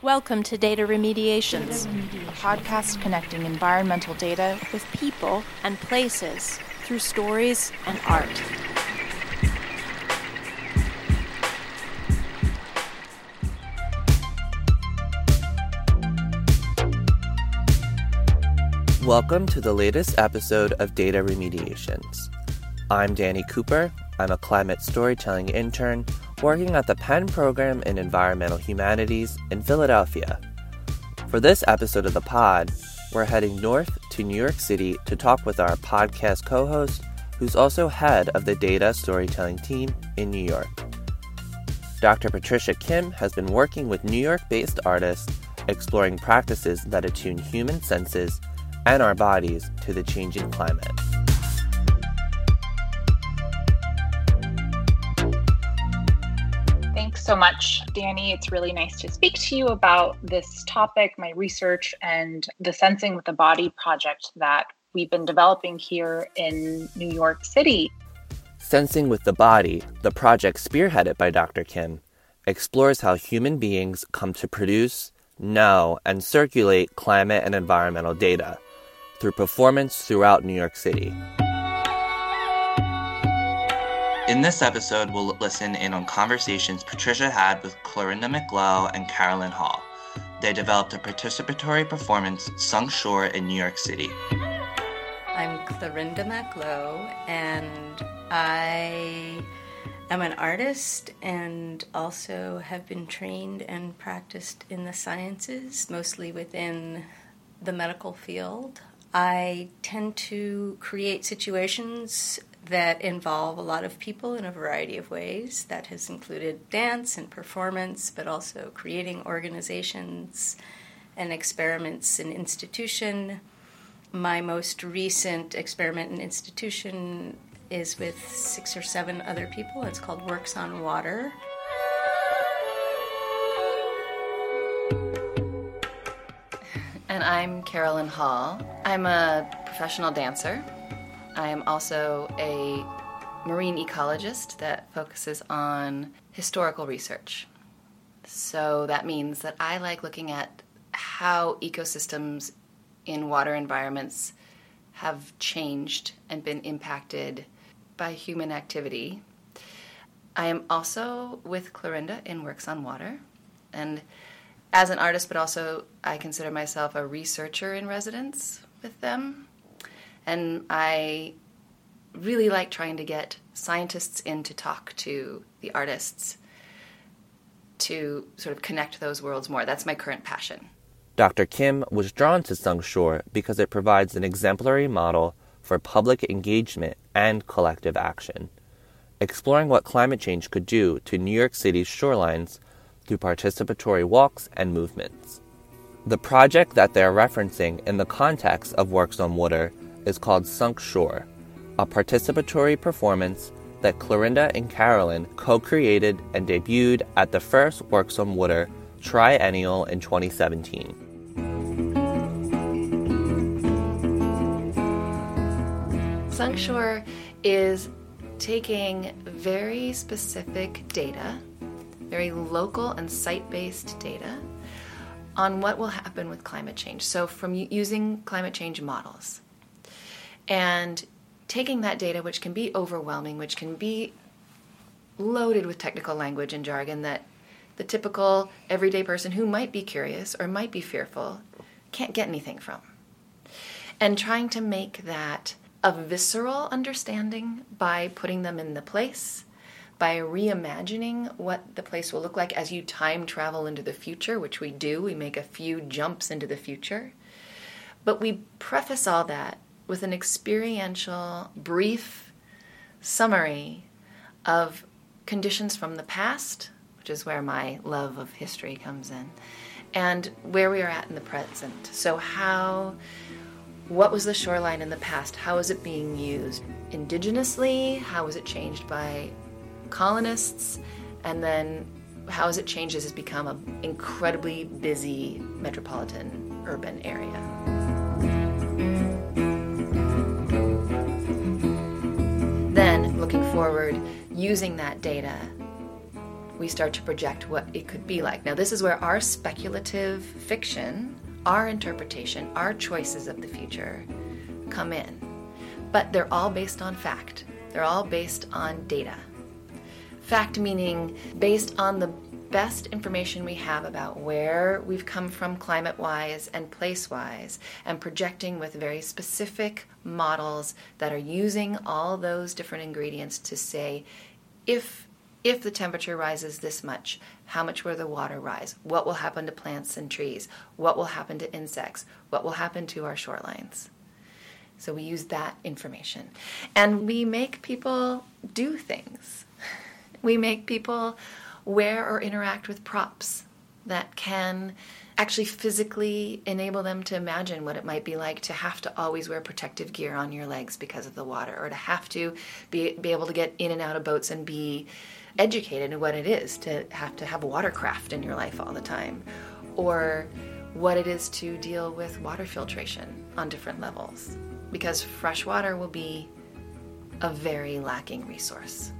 Welcome to Data Remediations, a podcast connecting environmental data with people and places through stories and art. Welcome to the latest episode of Data Remediations. I'm Danny Cooper. I'm a climate storytelling intern working at the Penn Program in Environmental Humanities in Philadelphia. For this episode of the pod, we're heading north to New York City to talk with our podcast co host, who's also head of the data storytelling team in New York. Dr. Patricia Kim has been working with New York based artists exploring practices that attune human senses and our bodies to the changing climate. So much, Danny. It's really nice to speak to you about this topic, my research, and the Sensing with the Body project that we've been developing here in New York City. Sensing with the Body, the project spearheaded by Dr. Kim, explores how human beings come to produce, know, and circulate climate and environmental data through performance throughout New York City. In this episode, we'll listen in on conversations Patricia had with Clarinda Mac Low and Carolyn Hall. They developed a participatory performance Sunk Shore in New York City. I'm Clarinda Mac Low, and I am an artist and also have been trained and practiced in the sciences, mostly within the medical field. I tend to create situations that involve a lot of people in a variety of ways. That has included dance and performance, but also creating organizations and experiments in institution. My most recent experiment in institution is with six or seven other people. It's called Works on Water. And I'm Carolyn Hall. I'm a professional dancer. I am also a marine ecologist that focuses on historical research. So that means that I like looking at how ecosystems in water environments have changed and been impacted by human activity. I am also with Clarinda in Works on Water. And as an artist, but also I consider myself a researcher in residence with them. And I really like trying to get scientists in to talk to the artists to sort of connect those worlds more. That's my current passion. Dr. Kim was drawn to Sunk Shore because it provides an exemplary model for public engagement and collective action, exploring what climate change could do to New York City's shorelines through participatory walks and movements. The project that they are referencing in the context of Works on Water is called Sunk Shore, a participatory performance that Clarinda and Carolyn co created and debuted at the first Works on Water triennial in 2017. Sunk Shore is taking very specific data, very local and site based data, on what will happen with climate change. So, from using climate change models and taking that data, which can be overwhelming, which can be loaded with technical language and jargon that the typical everyday person who might be curious or might be fearful can't get anything from. And trying to make that a visceral understanding by putting them in the place, by reimagining what the place will look like as you time travel into the future, which we do. We make a few jumps into the future. But we preface all that with an experiential, brief summary of conditions from the past, which is where my love of history comes in, and where we are at in the present. So, how what was the shoreline in the past? How is it being used indigenously? How was it changed by colonists? And then how has it changed as it's become an incredibly busy metropolitan urban area? Forward, using that data we start to project what it could be like. Now, this is where our speculative fiction, our interpretation, our choices of the future come in. But they're all based on fact, they're all based on data. Fact meaning based on the best information we have about where we've come from climate wise and place wise, and projecting with very specific models that are using all those different ingredients to say if if the temperature rises this much, how much will the water rise? What will happen to plants and trees? What will happen to insects? What will happen to our shorelines? So we use that information. And we make people do things. We make people wear or interact with props that can actually physically enable them to imagine what it might be like to have to always wear protective gear on your legs because of the water or to have to be, be able to get in and out of boats and be educated in what it is to have to have watercraft in your life all the time or what it is to deal with water filtration on different levels because fresh water will be a very lacking resource.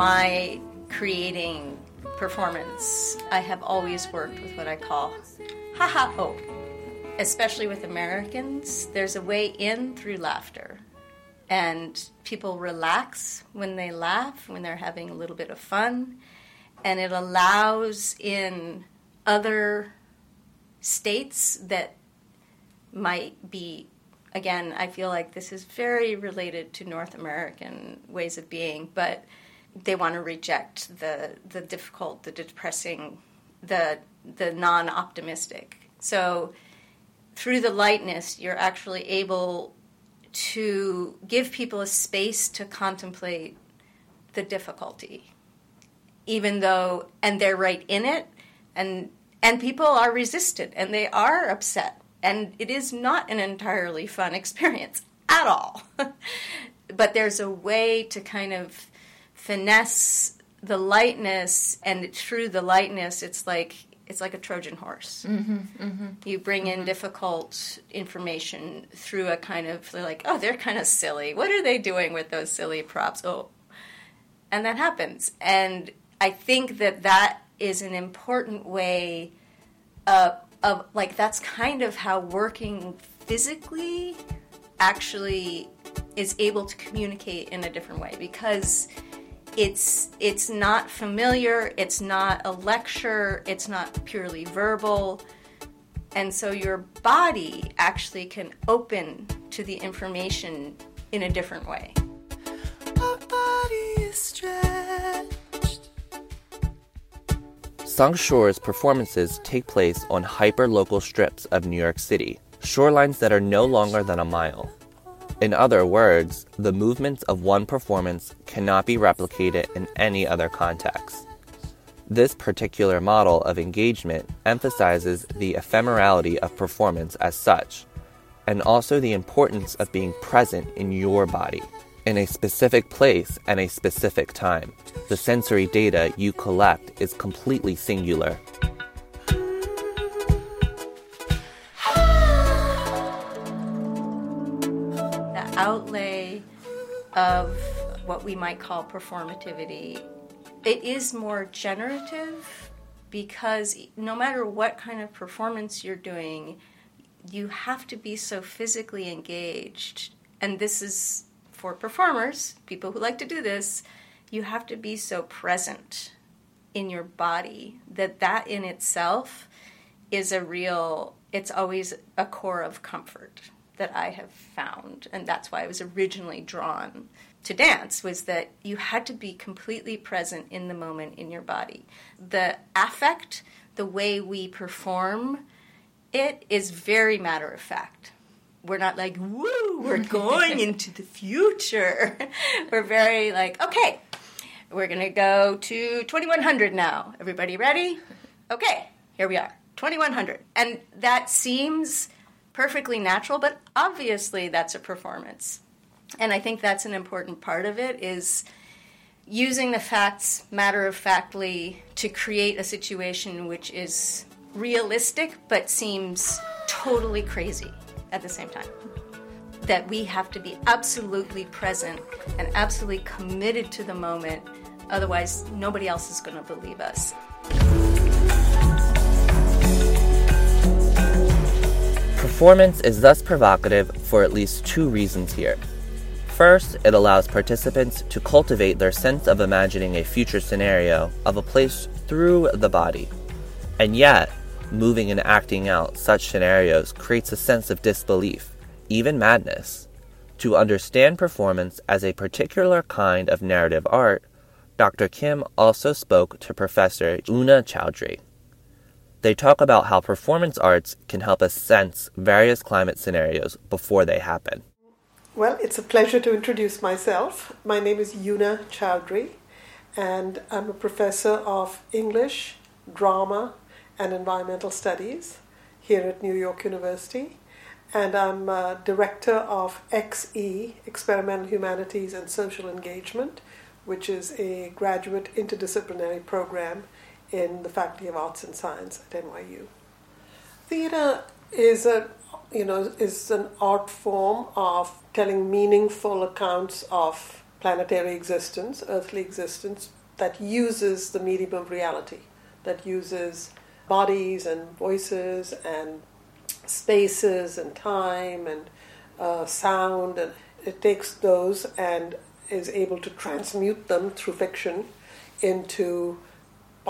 My creating performance, I have always worked with what I call ha ha ho. Especially with Americans, there's a way in through laughter and people relax when they laugh, when they're having a little bit of fun, and it allows in other states that might be again i feel like this is very related to north american ways of being but they want to reject the the difficult the depressing the the non-optimistic. So through the lightness you're actually able to give people a space to contemplate the difficulty even though and they're right in it and and people are resistant and they are upset and it is not an entirely fun experience at all. But there's a way to kind of finesse the lightness and through the lightness it's like it's like a Trojan horse. Mm-hmm, mm-hmm, you bring in mm-hmm. difficult information through a kind of they're like, oh, they're kind of silly. What are they doing with those silly props? Oh, and that happens. And I think that that is an important way of, of like that's kind of how working physically actually is able to communicate in a different way because it's it's not familiar it's not a lecture it's not purely verbal. And so your body actually can open to the information in a different way. Sunk Shore's performances take place on hyper-local strips of New York City, shorelines that are no longer than a mile. In other words, the movements of one performance cannot be replicated in any other context. This particular model of engagement emphasizes the ephemerality of performance as such, and also the importance of being present in your body, in a specific place and a specific time. The sensory data you collect is completely singular of what we might call performativity, it is more generative because no matter what kind of performance you're doing, you have to be so physically engaged. And this is for performers, people who like to do this, you have to be so present in your body that that in itself is a real it's always a core of comfort that I have found, and that's why I was originally drawn to dance, was that you had to be completely present in the moment in your body. The affect, the way we perform it, is very matter of fact. We're not like, woo, we're going into the future. we're very like, okay, we're going to go to 2100 now. Everybody ready? Okay, here we are. 2100. And that seems perfectly natural, but obviously that's a performance. And I think that's an important part of it is using the facts matter of factly to create a situation which is realistic but seems totally crazy at the same time. That we have to be absolutely present and absolutely committed to the moment, otherwise, nobody else is going to believe us. Performance is thus provocative for at least two reasons here. First, it allows participants to cultivate their sense of imagining a future scenario of a place through the body. And yet, moving and acting out such scenarios creates a sense of disbelief, even madness. To understand performance as a particular kind of narrative art, Dr. Kim also spoke to Professor Una Chaudhuri. They talk about how performance arts can help us sense various climate scenarios before they happen. Well, it's a pleasure to introduce myself. My name is Una Chaudhuri, and I'm a professor of English, drama, and environmental studies here at New York University. And I'm director of XE, Experimental Humanities and Social Engagement, which is a graduate interdisciplinary program in the Faculty of Arts and Science at NYU. Theater is a you know is an art form of telling meaningful accounts of planetary existence, earthly existence, that uses the medium of reality, that uses bodies and voices and spaces and time and uh, sound, and it takes those and is able to transmute them through fiction into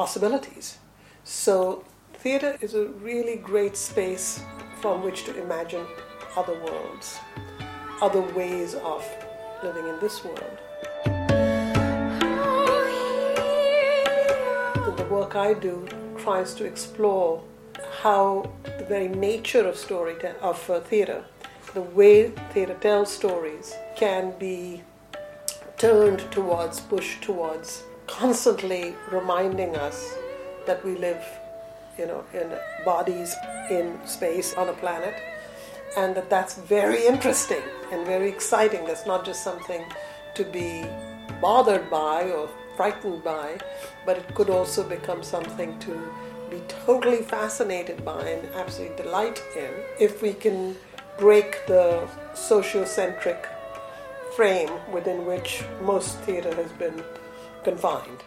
possibilities. So, theater is a really great space from which to imagine other worlds other ways of living in this world. The work I do tries to explore how the very nature of story of uh, theater, the way theater tells stories, can be turned towards, pushed towards, constantly reminding us that we live, you know, in bodies in space on a planet and that that's very interesting and very exciting. That's not just something to be bothered by or frightened by, but it could also become something to be totally fascinated by and absolutely delight in if we can break the sociocentric frame within which most theater has been confined.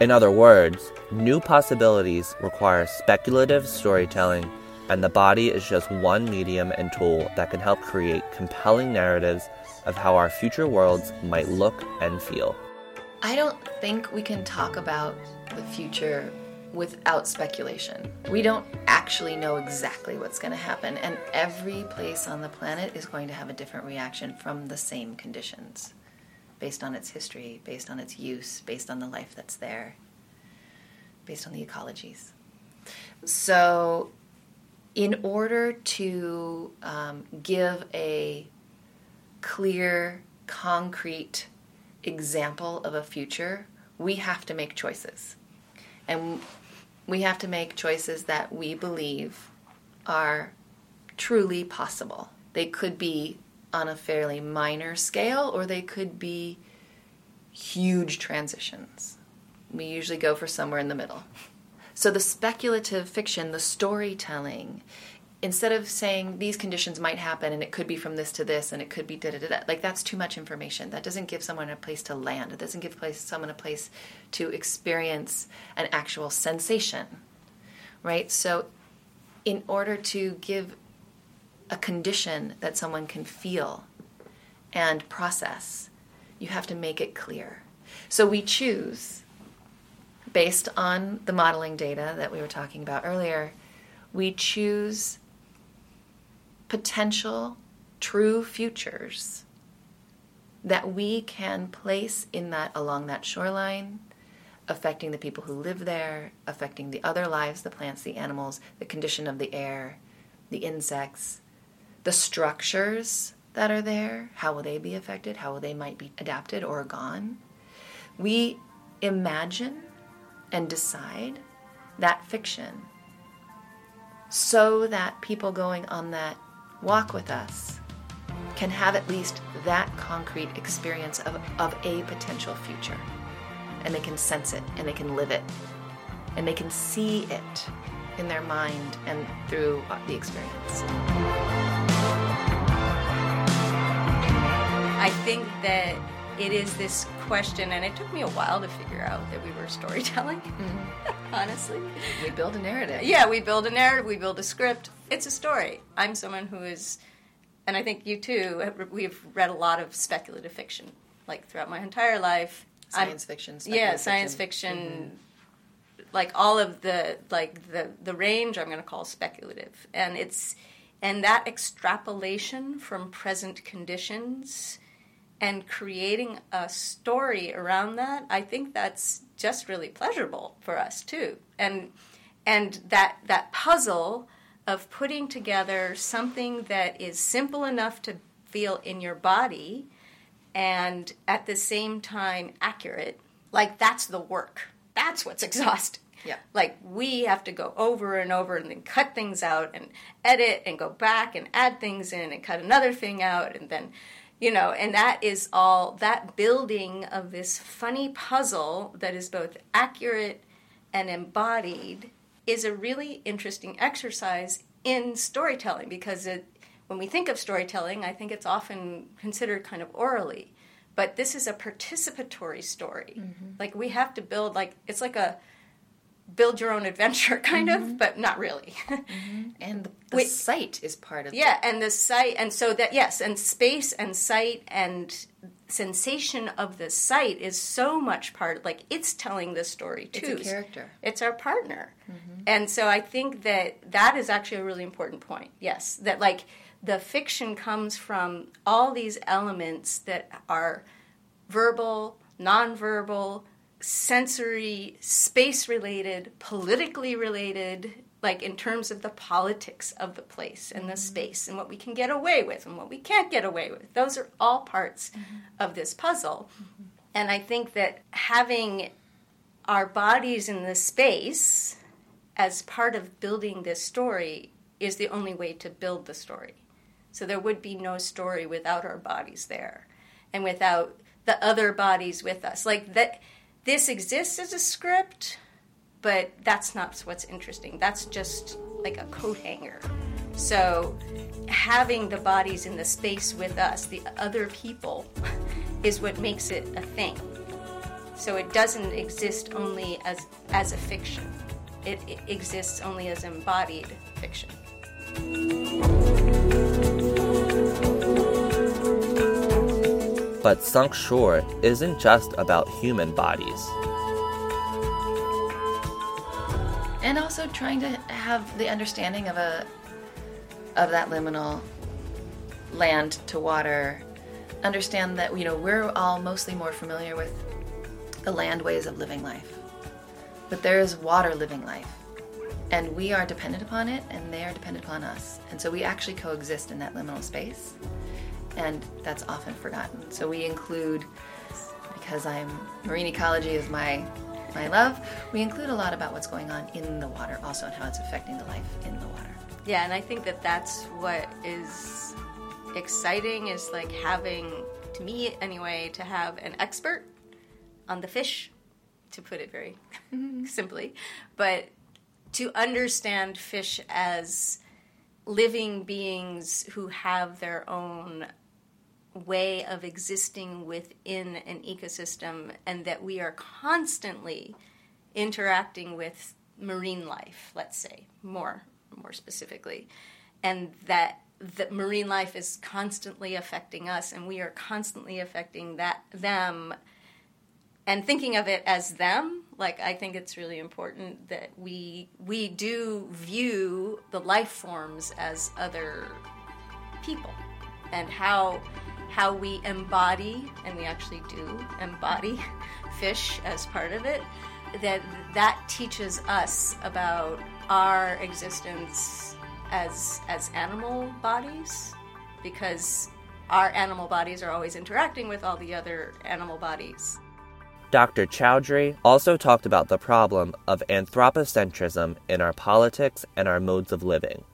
In other words, new possibilities require speculative storytelling and the body is just one medium and tool that can help create compelling narratives of how our future worlds might look and feel. I don't think we can talk about the future without speculation. We don't actually know exactly what's going to happen, and every place on the planet is going to have a different reaction from the same conditions based on its history, based on its use, based on the life that's there, based on the ecologies. So in order to um, give a clear, concrete example of a future, we have to make choices. And we have to make choices that we believe are truly possible. They could be on a fairly minor scale or they could be huge transitions. We usually go for somewhere in the middle. So the speculative fiction, the storytelling, instead of saying these conditions might happen and it could be from this to this and it could be da da da, like that's too much information. That doesn't give someone a place to land. It doesn't give place, someone a place to experience an actual sensation, right? So, in order to give a condition that someone can feel and process, you have to make it clear. So we choose based on the modeling data that we were talking about earlier, we choose potential true futures that we can place in that along that shoreline affecting the people who live there affecting the other lives the plants the animals the condition of the air the insects the structures that are there how will they be affected how will they might be adapted or gone we imagine and decide that fiction so that people going on that walk with us can have at least that concrete experience of, of a potential future. And they can sense it and they can live it and they can see it in their mind and through the experience. I think that it is this question, and it took me a while to figure out that we were storytelling, mm-hmm. honestly. We build a narrative. Yeah, we build a narrative, we build a script. It's a story. I'm someone who is, and I think you too, we've read a lot of speculative fiction, like throughout my entire life. Science I'm, fiction, yeah, science fiction. Mm-hmm like all of the like the the range I'm going to call speculative, and it's and that extrapolation from present conditions and creating a story around that, I think that's just really pleasurable for us too, and and that that puzzle of putting together something that is simple enough to feel in your body and at the same time accurate like that's the work. That's what's exhausting yeah. Like we have to go over and over and then cut things out and edit and go back and add things in and cut another thing out and then you know, and that is all that building of this funny puzzle that is both accurate and embodied is a really interesting exercise in storytelling because it, when we think of storytelling, I think it's often considered kind of orally. But this is a participatory story. Mm-hmm. Like we have to build like it's like a build your own adventure kind mm-hmm. of but not really mm-hmm. and the Wait, sight is part of it. yeah and the sight and so that yes and space and sight and sensation of the sight is so much part like it's telling the story too it's a character it's our partner mm-hmm. and so i think that that is actually a really important point yes that like the fiction comes from all these elements that are verbal nonverbal sensory, space related, politically related, like in terms of the politics of the place and the mm-hmm. space and what we can get away with and what we can't get away with. Those are all parts mm-hmm. of this puzzle. Mm-hmm. And I think that having our bodies in the space as part of building this story is the only way to build the story. So there would be no story without our bodies there and without the other bodies with us. Like that this exists as a script, but that's not what's interesting. That's just like a coat hanger. So having the bodies in the space with us, the other people, is what makes it a thing. So it doesn't exist only as as a fiction. It, it exists only as embodied fiction. But Sunk Shore isn't just about human bodies. And also trying to have the understanding of a of that liminal land to water. Understand that you know we're all mostly more familiar with the land ways of living life. But there is water living life. And we are dependent upon it and they are dependent upon us. And so we actually coexist in that liminal space and that's often forgotten. So we include, because I'm marine ecology is my my love, we include a lot about what's going on in the water also and how it's affecting the life in the water. Yeah, and I think that that's what is exciting is like having, to me anyway, to have an expert on the fish, to put it very mm-hmm. simply, but to understand fish as living beings who have their own way of existing within an ecosystem and that we are constantly interacting with marine life let's say more more specifically. And that that marine life is constantly affecting us and we are constantly affecting that them and thinking of it as them. Like i think it's really important that we we do view the life forms as other people and how how we embody, and we actually do embody fish as part of it, that that teaches us about our existence as as animal bodies because our animal bodies are always interacting with all the other animal bodies. Dr. Chaudhuri also talked about the problem of anthropocentrism in our politics and our modes of living,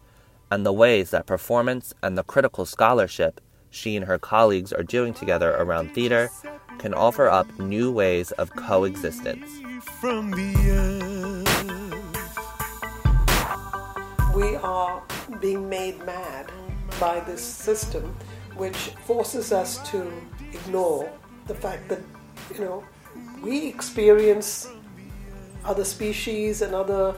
and the ways that performance and the critical scholarship she and her colleagues are doing together around theater can offer up new ways of coexistence. We are being made mad by this system, which forces us to ignore the fact that, you know, we experience other species and other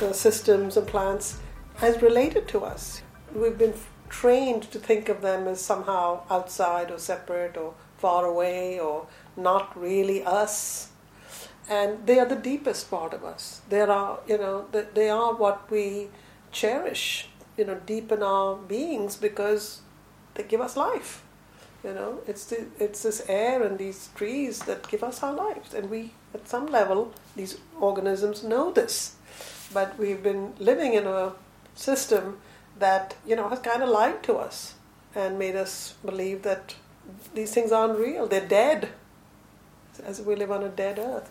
uh, systems and plants as related to us. We've been trained to think of them as somehow outside or separate or far away or not really us. And they are the deepest part of us. They are, you know, they are what we cherish, you know, deep in our beings because they give us life. You know, it's the, it's this air and these trees that give us our lives, and we, at some level, these organisms know this, but we've been living in a system that you know has kind of lied to us and made us believe that these things aren't real. They're dead, as we live on a dead earth.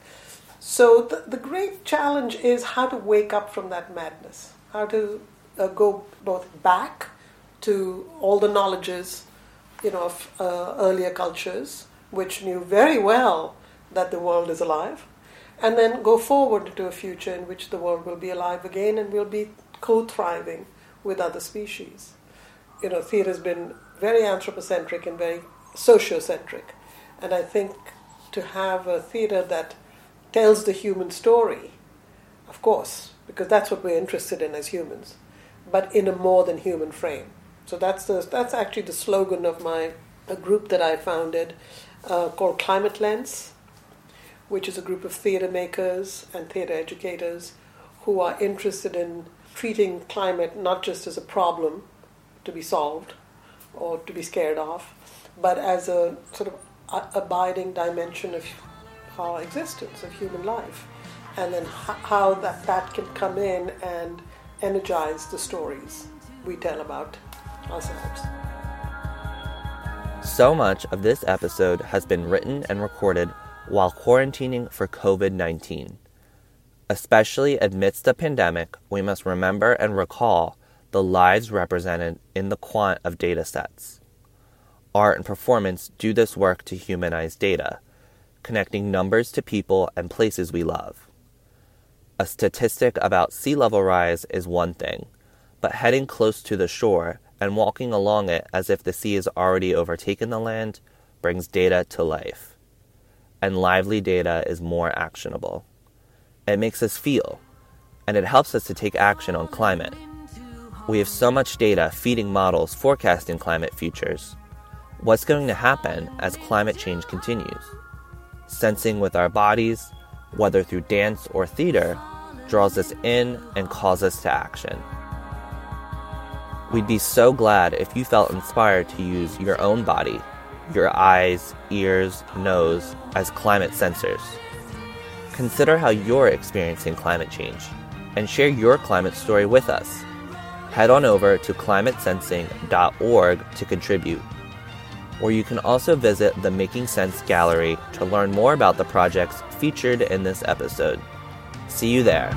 So the, the great challenge is how to wake up from that madness, how to uh, go both back to all the knowledges, you know, of uh, earlier cultures, which knew very well that the world is alive, and then go forward to a future in which the world will be alive again and we'll be co-thriving with other species. You know, theatre has been very anthropocentric and very sociocentric. And I think to have a theatre that tells the human story, of course, because that's what we're interested in as humans, but in a more than human frame. So that's the, that's actually the slogan of my a group that I founded uh, called Climate Lens, which is a group of theatre makers and theatre educators who are interested in treating climate not just as a problem to be solved or to be scared of, but as a sort of abiding dimension of our existence, of human life, and then how that, that can come in and energize the stories we tell about ourselves. So much of this episode has been written and recorded while quarantining for COVID 19. Especially amidst the pandemic, we must remember and recall the lives represented in the quant of data sets. Art and performance do this work to humanize data, connecting numbers to people and places we love. A statistic about sea level rise is one thing, but heading close to the shore and walking along it as if the sea has already overtaken the land brings data to life. And lively data is more actionable. It makes us feel, and it helps us to take action on climate. We have so much data feeding models forecasting climate futures. What's going to happen as climate change continues? Sensing with our bodies, whether through dance or theater, draws us in and calls us to action. We'd be so glad if you felt inspired to use your own body, your eyes, ears, nose as climate sensors. Consider how you're experiencing climate change and share your climate story with us. Head on over to climatesensing.org to contribute. Or you can also visit the Making Sense Gallery to learn more about the projects featured in this episode. See you there.